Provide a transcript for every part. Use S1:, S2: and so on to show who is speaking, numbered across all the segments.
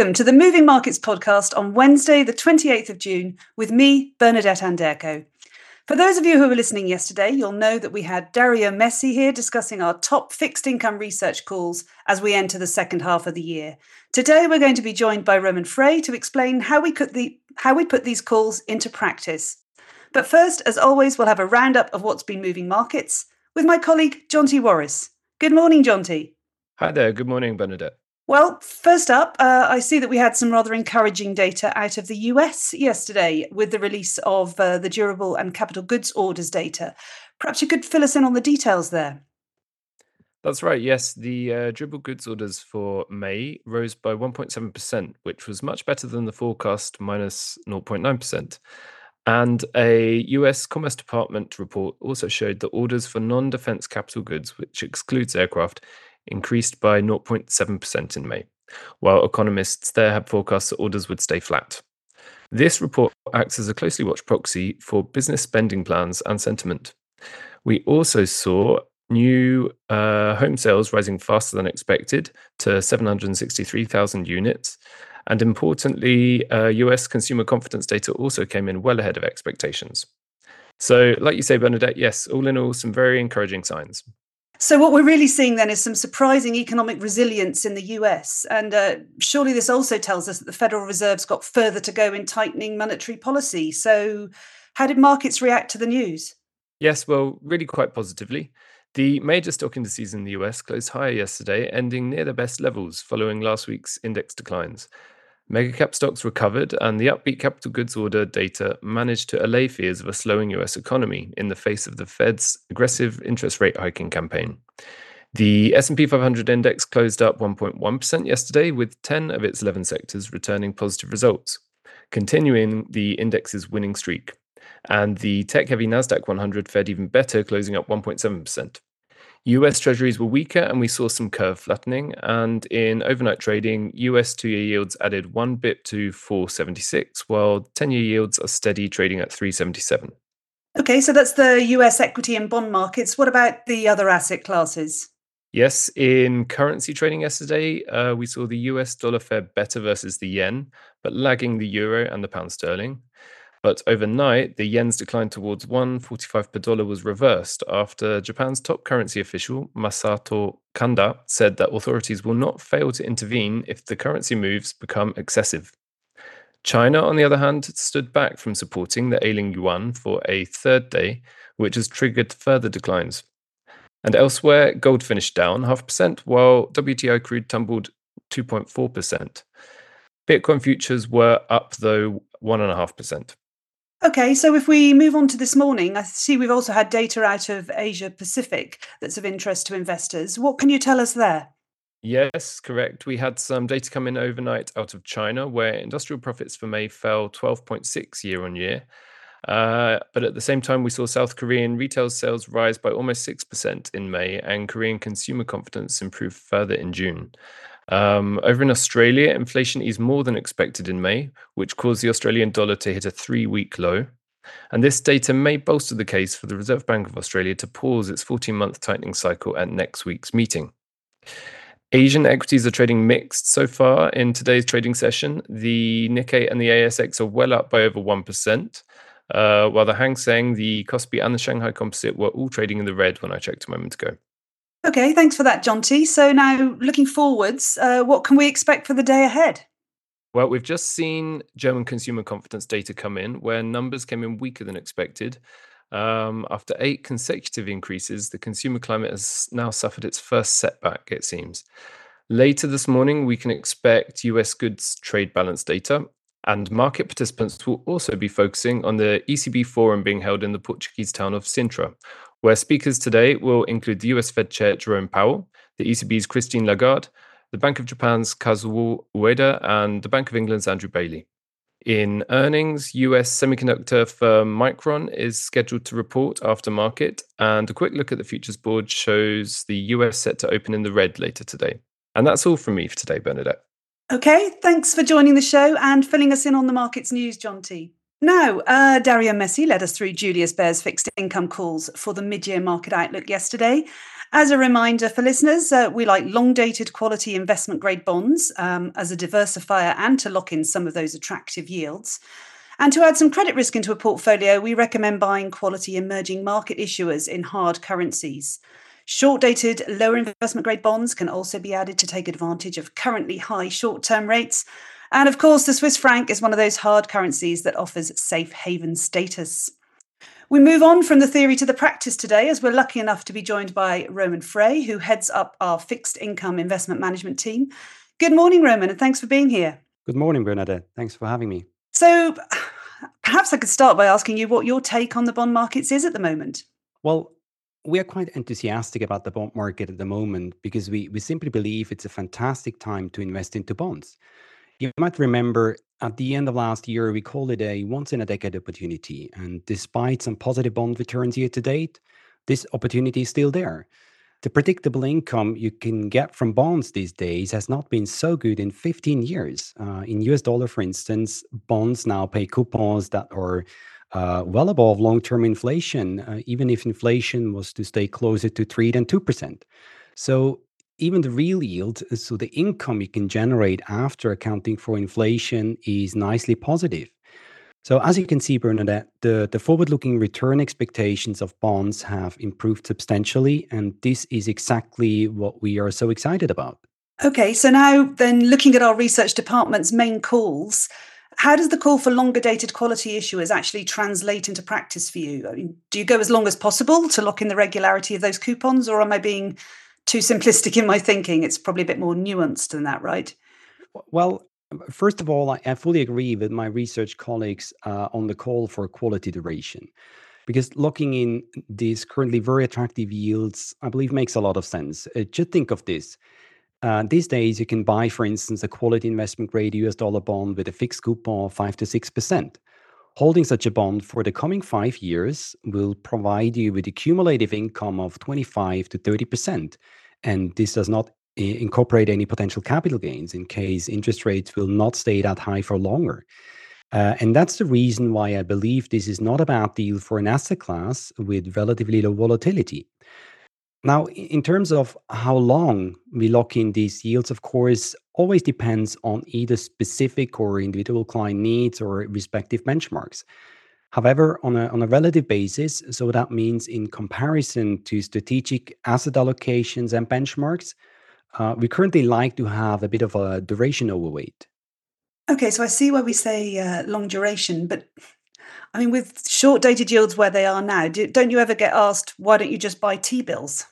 S1: Welcome to the Moving Markets podcast on Wednesday, the 28th of June, with me, Bernadette Anderko. For those of you who were listening yesterday, you'll know that we had Dario Messi here discussing our top fixed income research calls as we enter the second half of the year. Today, we're going to be joined by Roman Frey to explain how we, the, how we put these calls into practice. But first, as always, we'll have a roundup of what's been moving markets with my colleague, Jonti Warris. Good morning, Jonti.
S2: Hi there. Good morning, Bernadette.
S1: Well, first up, uh, I see that we had some rather encouraging data out of the US yesterday with the release of uh, the durable and capital goods orders data. Perhaps you could fill us in on the details there.
S2: That's right. Yes, the uh, durable goods orders for May rose by 1.7%, which was much better than the forecast minus 0.9%. And a US Commerce Department report also showed that orders for non defense capital goods, which excludes aircraft, increased by 0.7% in May, while economists there had forecast that orders would stay flat. This report acts as a closely watched proxy for business spending plans and sentiment. We also saw new uh, home sales rising faster than expected to 763,000 units. And importantly, uh, US consumer confidence data also came in well ahead of expectations. So, like you say, Bernadette, yes, all in all, some very encouraging signs.
S1: So, what we're really seeing then is some surprising economic resilience in the US. And uh, surely this also tells us that the Federal Reserve's got further to go in tightening monetary policy. So, how did markets react to the news?
S2: Yes, well, really quite positively. The major stock indices in the US closed higher yesterday, ending near their best levels following last week's index declines. Megacap stocks recovered, and the upbeat capital goods order data managed to allay fears of a slowing US economy in the face of the Fed's aggressive interest rate hiking campaign. The S&P 500 index closed up 1.1% yesterday with 10 of its 11 sectors returning positive results, continuing the index's winning streak. And the tech-heavy Nasdaq 100 fared even better, closing up 1.7%. US Treasuries were weaker and we saw some curve flattening. And in overnight trading, US two year yields added one bit to 476, while 10 year yields are steady trading at 377.
S1: Okay, so that's the US equity and bond markets. What about the other asset classes?
S2: Yes, in currency trading yesterday, uh, we saw the US dollar fare better versus the yen, but lagging the euro and the pound sterling. But overnight, the yen's decline towards 145 per dollar was reversed after Japan's top currency official, Masato Kanda, said that authorities will not fail to intervene if the currency moves become excessive. China, on the other hand, stood back from supporting the ailing yuan for a third day, which has triggered further declines. And elsewhere, gold finished down half percent, while WTI crude tumbled 2.4%. Bitcoin futures were up, though, 1.5%.
S1: Okay, so if we move on to this morning, I see we've also had data out of Asia Pacific that's of interest to investors. What can you tell us there?
S2: Yes, correct. We had some data come in overnight out of China where industrial profits for May fell 12.6 year on year. Uh, but at the same time, we saw South Korean retail sales rise by almost 6% in May, and Korean consumer confidence improved further in June. Um, over in Australia, inflation is more than expected in May, which caused the Australian dollar to hit a three week low. And this data may bolster the case for the Reserve Bank of Australia to pause its 14 month tightening cycle at next week's meeting. Asian equities are trading mixed so far in today's trading session. The Nikkei and the ASX are well up by over 1%, uh, while the Hang Seng, the Kospi, and the Shanghai Composite were all trading in the red when I checked a moment ago.
S1: Okay, thanks for that, Jonti. So now, looking forwards, uh, what can we expect for the day ahead?
S2: Well, we've just seen German consumer confidence data come in, where numbers came in weaker than expected. Um, after eight consecutive increases, the consumer climate has now suffered its first setback, it seems. Later this morning, we can expect US goods trade balance data, and market participants will also be focusing on the ECB forum being held in the Portuguese town of Sintra, where speakers today will include the US Fed Chair Jerome Powell, the ECB's Christine Lagarde, the Bank of Japan's Kazuo Ueda, and the Bank of England's Andrew Bailey. In earnings, US semiconductor firm Micron is scheduled to report after market, and a quick look at the futures board shows the US set to open in the red later today. And that's all from me for today, Bernadette.
S1: Okay, thanks for joining the show and filling us in on the markets news, Jonti. Now, uh, Dario Messi led us through Julius Baer's fixed income calls for the mid year market outlook yesterday. As a reminder for listeners, uh, we like long dated quality investment grade bonds um, as a diversifier and to lock in some of those attractive yields. And to add some credit risk into a portfolio, we recommend buying quality emerging market issuers in hard currencies. Short dated, lower investment grade bonds can also be added to take advantage of currently high short term rates. And of course, the Swiss franc is one of those hard currencies that offers safe haven status. We move on from the theory to the practice today as we're lucky enough to be joined by Roman Frey, who heads up our fixed income investment management team. Good morning, Roman, and thanks for being here.
S3: Good morning, Bernadette. Thanks for having me.
S1: So, perhaps I could start by asking you what your take on the bond markets is at the moment.
S3: Well, we are quite enthusiastic about the bond market at the moment because we, we simply believe it's a fantastic time to invest into bonds. You might remember at the end of last year, we called it a once in a decade opportunity. And despite some positive bond returns year to date, this opportunity is still there. The predictable income you can get from bonds these days has not been so good in 15 years. Uh, in US dollar, for instance, bonds now pay coupons that are uh, well above long term inflation, uh, even if inflation was to stay closer to 3 than 2%. So even the real yield, uh, so the income you can generate after accounting for inflation, is nicely positive. So as you can see, Bernadette, the, the forward-looking return expectations of bonds have improved substantially, and this is exactly what we are so excited about.
S1: Okay, so now then looking at our research department's main calls, how does the call for longer dated quality issuers actually translate into practice for you? I mean, do you go as long as possible to lock in the regularity of those coupons, or am I being too simplistic in my thinking. It's probably a bit more nuanced than that, right?
S3: Well, first of all, I, fully agree with my research colleagues uh, on the call for quality duration. Because locking in these currently very attractive yields, I believe, makes a lot of sense. Uh, just think of this. Uh, these days, you can buy, for instance, a quality investment grade US dollar bond with a fixed coupon of 5 to 6%. Holding such a bond for the coming five years will provide you with a cumulative income of 25 to 30%. And this does not incorporate any potential capital gains in case interest rates will not stay that high for longer. Uh, and that's the reason why I believe this is not a bad deal for an asset class with relatively low volatility. Now, in terms of how long we lock in these yields, of course, always depends on either specific or individual client needs or respective benchmarks. However, on a, on a relative basis, so that means in comparison to strategic asset allocations and benchmarks, uh, we currently like to have a bit of a duration overweight.
S1: Okay, so I see why we say uh, long duration, but I mean, with short dated yields where they are now, do, don't you ever get asked, why don't you just buy T bills?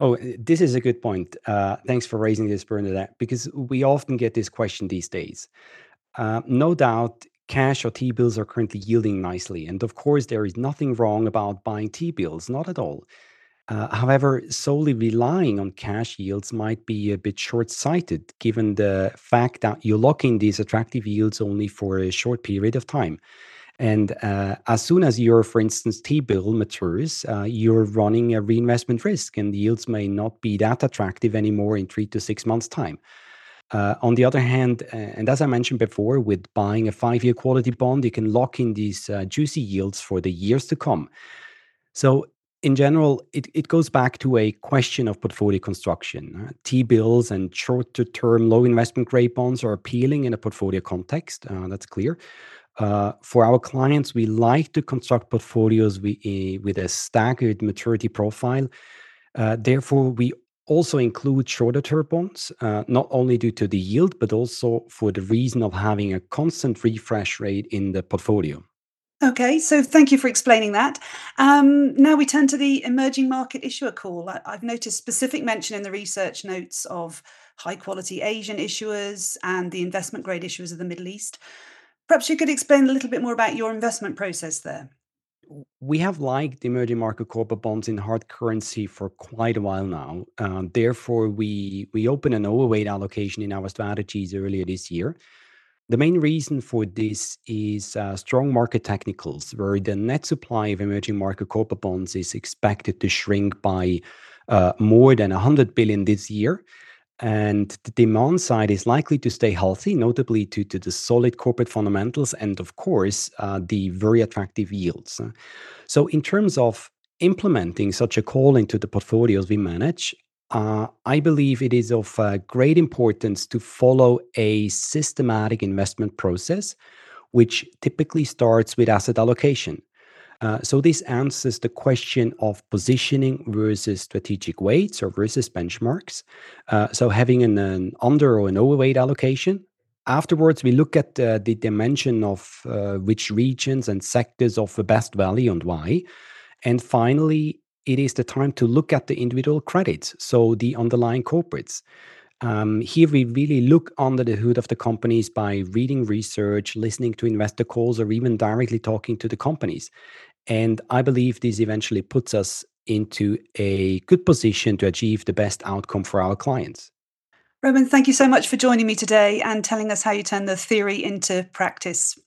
S3: Oh, eh, this is a good point. Uh, thanks for raising this, Bernadette, because we often get this question these days. Uh, no doubt, cash or T bills are currently yielding nicely. And of course, there is nothing wrong about buying T bills, not at all. Uh, however, solely relying on cash yields might be a bit short sighted given the fact that you lock in these attractive yields only for a short period of time. And uh, as soon as your, for instance, T bill matures, uh, you're running a reinvestment risk, and yields may not be that attractive anymore in three to six months' time. Uh, on the other hand, and as I mentioned before, with buying a five year quality bond, you can lock in these uh, juicy yields for the years to come. So, in general, it, it goes back to a question of portfolio construction. Uh, T bills and shorter term low investment grade bonds are appealing in a portfolio context. Uh, that's clear. Uh, for our clients, we like to construct portfolios with, uh, with a staggered maturity profile. Uh, therefore, we also include shorter term bonds, uh, not only due to the yield, but also for the reason of having a constant refresh rate in the portfolio.
S1: Okay, so thank you for explaining that. Um, now we turn to the emerging market issuer call. I, I've noticed specific mention in the research notes of high quality Asian issuers and the investment grade issuers of the Middle East. Perhaps you could explain a little bit more about your investment process there.
S3: We have liked emerging market corporate bonds in hard currency for quite a while now. Um, therefore, we we opened an overweight allocation in our strategies earlier this year. The main reason for this is uh, strong market technicals, where the net supply of emerging market corporate bonds is expected to shrink by uh, more than 100 billion this year, and the demand side is likely to stay healthy, notably due to the solid corporate fundamentals and, of course, uh, the very attractive yields. So, in terms of implementing such a call into the portfolios we manage, uh, I believe it is of uh, great importance to follow a systematic investment process, which typically starts with asset allocation. Uh, so this answers the question of positioning versus strategic weights or versus benchmarks. Uh, so having an, an, under or an overweight allocation. Afterwards, we look at uh, the dimension of uh, which regions and sectors offer best value and why. And finally, it is the time to look at the individual credits, so the underlying corporates. Um, here we really look under the hood of the companies by reading research, listening to investor calls, or even directly talking to the companies. And I believe this eventually puts us into a good position to achieve the best outcome for our clients.
S1: Roman, thank you so much for joining me today and telling us how you turn the theory into practice.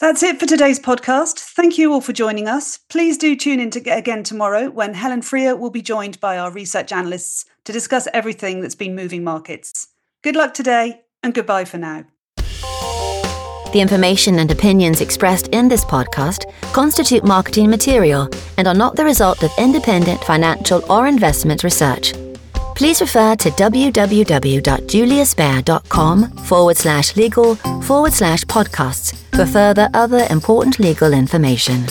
S1: That's it for today's podcast. Thank you all for joining us. Please do tune in to again tomorrow when Helen Freer will be joined by our research analysts to discuss everything that's been moving markets. Good luck today and goodbye for now.
S4: The information and opinions expressed in this podcast constitute marketing material and are not the result of independent financial or investment research please refer to www.juliusbaer.com forward slash legal forward slash podcasts for further other important legal information.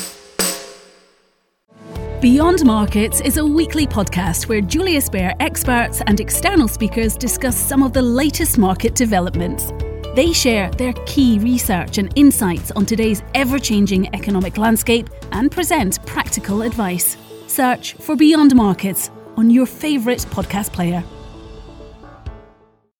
S5: Beyond Markets is a weekly podcast where Julius Baer experts and external speakers discuss some of the latest market developments. They share their key research and insights on today's ever changing economic landscape and present practical advice. Search for Beyond Markets on your favourite podcast player.